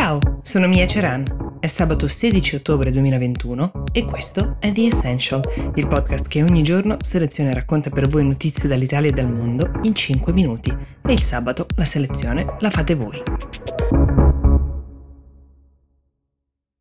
Ciao, sono Mia Ceran. È sabato 16 ottobre 2021 e questo è The Essential, il podcast che ogni giorno seleziona e racconta per voi notizie dall'Italia e dal mondo in 5 minuti. E il sabato la selezione la fate voi.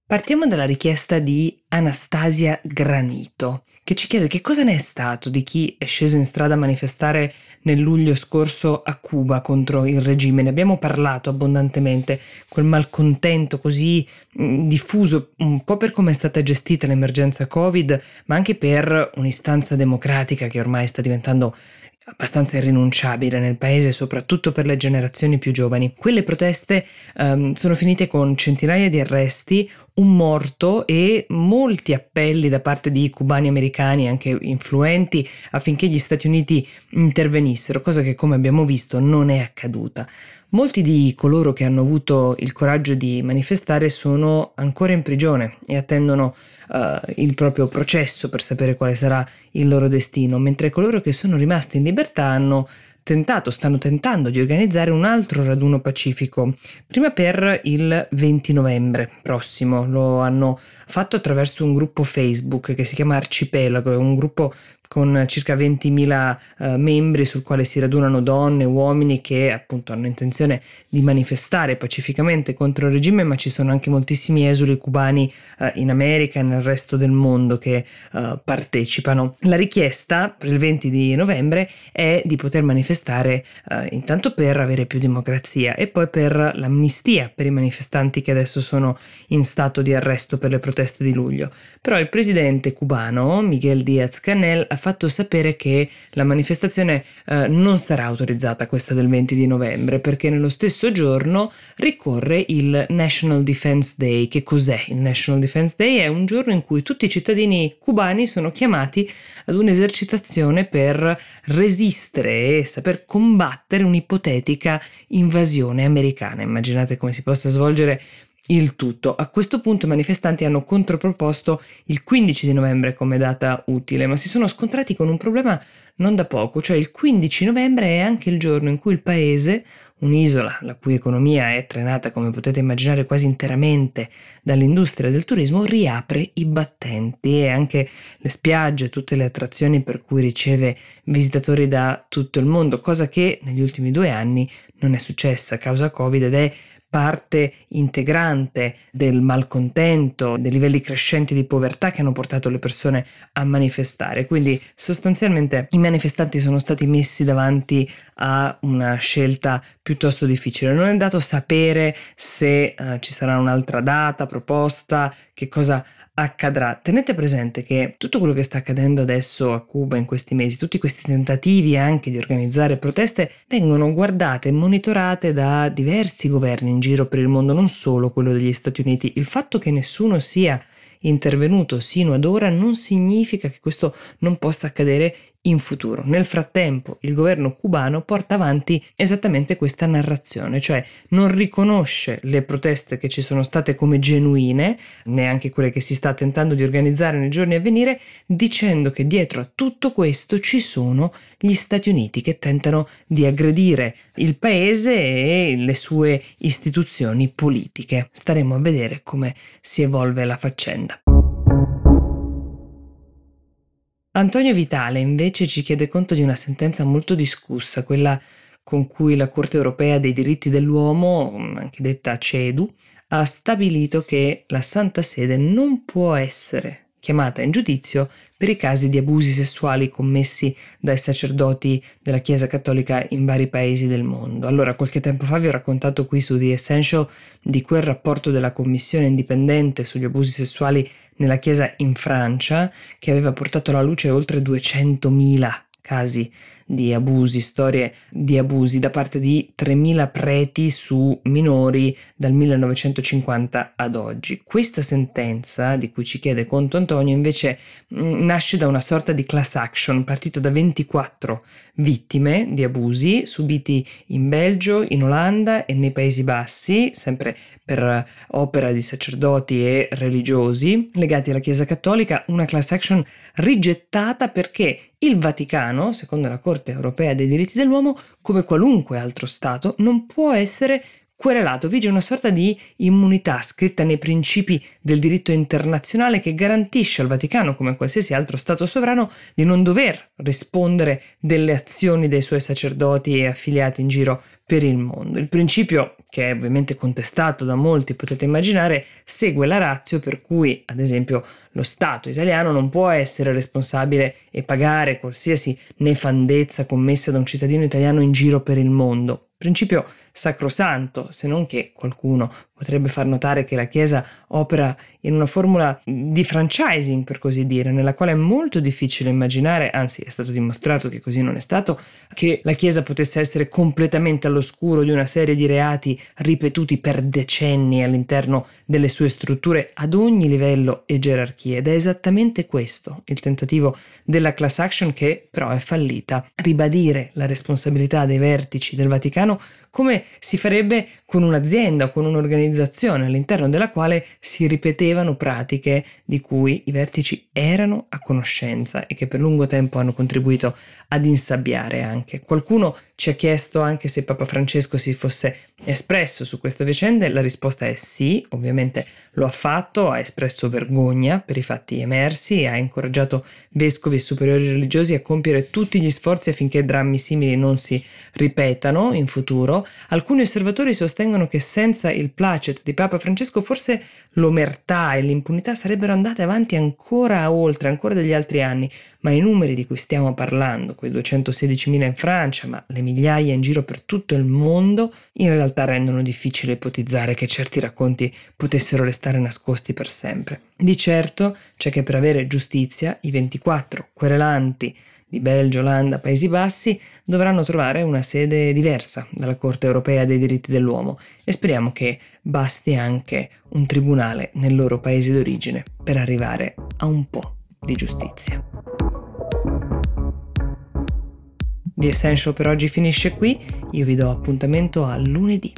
Partiamo dalla richiesta di Anastasia Granito, che ci chiede che cosa ne è stato di chi è sceso in strada a manifestare nel luglio scorso a Cuba contro il regime. Ne abbiamo parlato abbondantemente, quel malcontento così mh, diffuso, un po' per come è stata gestita l'emergenza Covid, ma anche per un'istanza democratica che ormai sta diventando abbastanza irrinunciabile nel paese, soprattutto per le generazioni più giovani. Quelle proteste um, sono finite con centinaia di arresti, un morto e molti appelli da parte di cubani americani, anche influenti, affinché gli Stati Uniti intervenissero, cosa che come abbiamo visto non è accaduta. Molti di coloro che hanno avuto il coraggio di manifestare sono ancora in prigione e attendono uh, il proprio processo per sapere quale sarà il loro destino, mentre coloro che sono rimasti in libertà hanno tentato, stanno tentando di organizzare un altro raduno pacifico, prima per il 20 novembre prossimo. Lo hanno fatto attraverso un gruppo Facebook che si chiama Arcipelago, è un gruppo con circa 20.000 eh, membri sul quale si radunano donne, uomini che appunto hanno intenzione di manifestare pacificamente contro il regime, ma ci sono anche moltissimi esuli cubani eh, in America e nel resto del mondo che eh, partecipano. La richiesta per il 20 di novembre è di poter manifestare eh, intanto per avere più democrazia e poi per l'amnistia per i manifestanti che adesso sono in stato di arresto per le proteste di luglio. Però il presidente cubano Miguel Díaz Canel ha fatto sapere che la manifestazione eh, non sarà autorizzata questa del 20 di novembre perché nello stesso giorno ricorre il National Defense Day. Che cos'è il National Defense Day? È un giorno in cui tutti i cittadini cubani sono chiamati ad un'esercitazione per resistere e saper combattere un'ipotetica invasione americana. Immaginate come si possa svolgere il tutto. A questo punto i manifestanti hanno controproposto il 15 di novembre come data utile, ma si sono scontrati con un problema non da poco, cioè il 15 novembre è anche il giorno in cui il paese, un'isola la cui economia è trainata, come potete immaginare, quasi interamente dall'industria del turismo, riapre i battenti e anche le spiagge, tutte le attrazioni per cui riceve visitatori da tutto il mondo, cosa che negli ultimi due anni non è successa a causa Covid ed è parte integrante del malcontento, dei livelli crescenti di povertà che hanno portato le persone a manifestare. Quindi sostanzialmente i manifestanti sono stati messi davanti a una scelta piuttosto difficile. Non è dato sapere se uh, ci sarà un'altra data proposta, che cosa accadrà. Tenete presente che tutto quello che sta accadendo adesso a Cuba in questi mesi, tutti questi tentativi anche di organizzare proteste, vengono guardate e monitorate da diversi governi in giro per il mondo, non solo quello degli Stati Uniti. Il fatto che nessuno sia intervenuto sino ad ora non significa che questo non possa accadere in futuro. Nel frattempo il governo cubano porta avanti esattamente questa narrazione, cioè non riconosce le proteste che ci sono state come genuine, neanche quelle che si sta tentando di organizzare nei giorni a venire, dicendo che dietro a tutto questo ci sono gli Stati Uniti che tentano di aggredire il paese e le sue istituzioni politiche. Staremo a vedere come si evolve la faccenda. Antonio Vitale invece ci chiede conto di una sentenza molto discussa, quella con cui la Corte europea dei diritti dell'uomo, anche detta CEDU, ha stabilito che la Santa Sede non può essere chiamata in giudizio per i casi di abusi sessuali commessi dai sacerdoti della Chiesa Cattolica in vari paesi del mondo. Allora, qualche tempo fa vi ho raccontato qui su The Essential di quel rapporto della Commissione indipendente sugli abusi sessuali nella Chiesa in Francia che aveva portato alla luce oltre 200.000 casi di abusi, storie di abusi da parte di 3.000 preti su minori dal 1950 ad oggi. Questa sentenza, di cui ci chiede conto Antonio, invece mm, nasce da una sorta di class action partita da 24 vittime di abusi subiti in Belgio, in Olanda e nei Paesi Bassi, sempre per opera di sacerdoti e religiosi legati alla Chiesa Cattolica, una class action rigettata perché il Vaticano, secondo la Corte europea dei diritti dell'uomo, come qualunque altro Stato, non può essere querelato vige una sorta di immunità scritta nei principi del diritto internazionale che garantisce al Vaticano, come a qualsiasi altro Stato sovrano, di non dover rispondere delle azioni dei suoi sacerdoti e affiliati in giro per il mondo. Il principio, che è ovviamente contestato da molti, potete immaginare, segue la razio per cui, ad esempio, lo Stato italiano non può essere responsabile e pagare qualsiasi nefandezza commessa da un cittadino italiano in giro per il mondo. Principio sacrosanto, se non che qualcuno potrebbe far notare che la Chiesa opera in una formula di franchising, per così dire, nella quale è molto difficile immaginare, anzi è stato dimostrato che così non è stato, che la Chiesa potesse essere completamente all'oscuro di una serie di reati ripetuti per decenni all'interno delle sue strutture ad ogni livello e gerarchia. Ed è esattamente questo il tentativo della class action che però è fallita. Ribadire la responsabilità dei vertici del Vaticano come si farebbe con un'azienda, con un'organizzazione all'interno della quale si ripetevano pratiche di cui i vertici erano a conoscenza e che per lungo tempo hanno contribuito ad insabbiare anche. Qualcuno ci ha chiesto anche se Papa Francesco si fosse espresso su queste vicende, la risposta è sì, ovviamente lo ha fatto, ha espresso vergogna per i fatti emersi e ha incoraggiato vescovi e superiori religiosi a compiere tutti gli sforzi affinché drammi simili non si ripetano in futuro. Alcuni osservatori sostengono che senza il placet di Papa Francesco forse l'omertà e l'impunità sarebbero andate avanti ancora oltre, ancora degli altri anni, ma i numeri di cui stiamo parlando, quei 216.000 in Francia, ma le migliaia in giro per tutto il mondo, in realtà rendono difficile ipotizzare che certi racconti potessero restare nascosti per sempre. Di certo c'è che per avere giustizia i 24 querelanti di Belgio, Olanda, Paesi Bassi dovranno trovare una sede diversa dalla Corte europea dei diritti dell'uomo e speriamo che basti anche un tribunale nel loro paese d'origine per arrivare a un po' di giustizia. The Essential per oggi finisce qui, io vi do appuntamento a lunedì.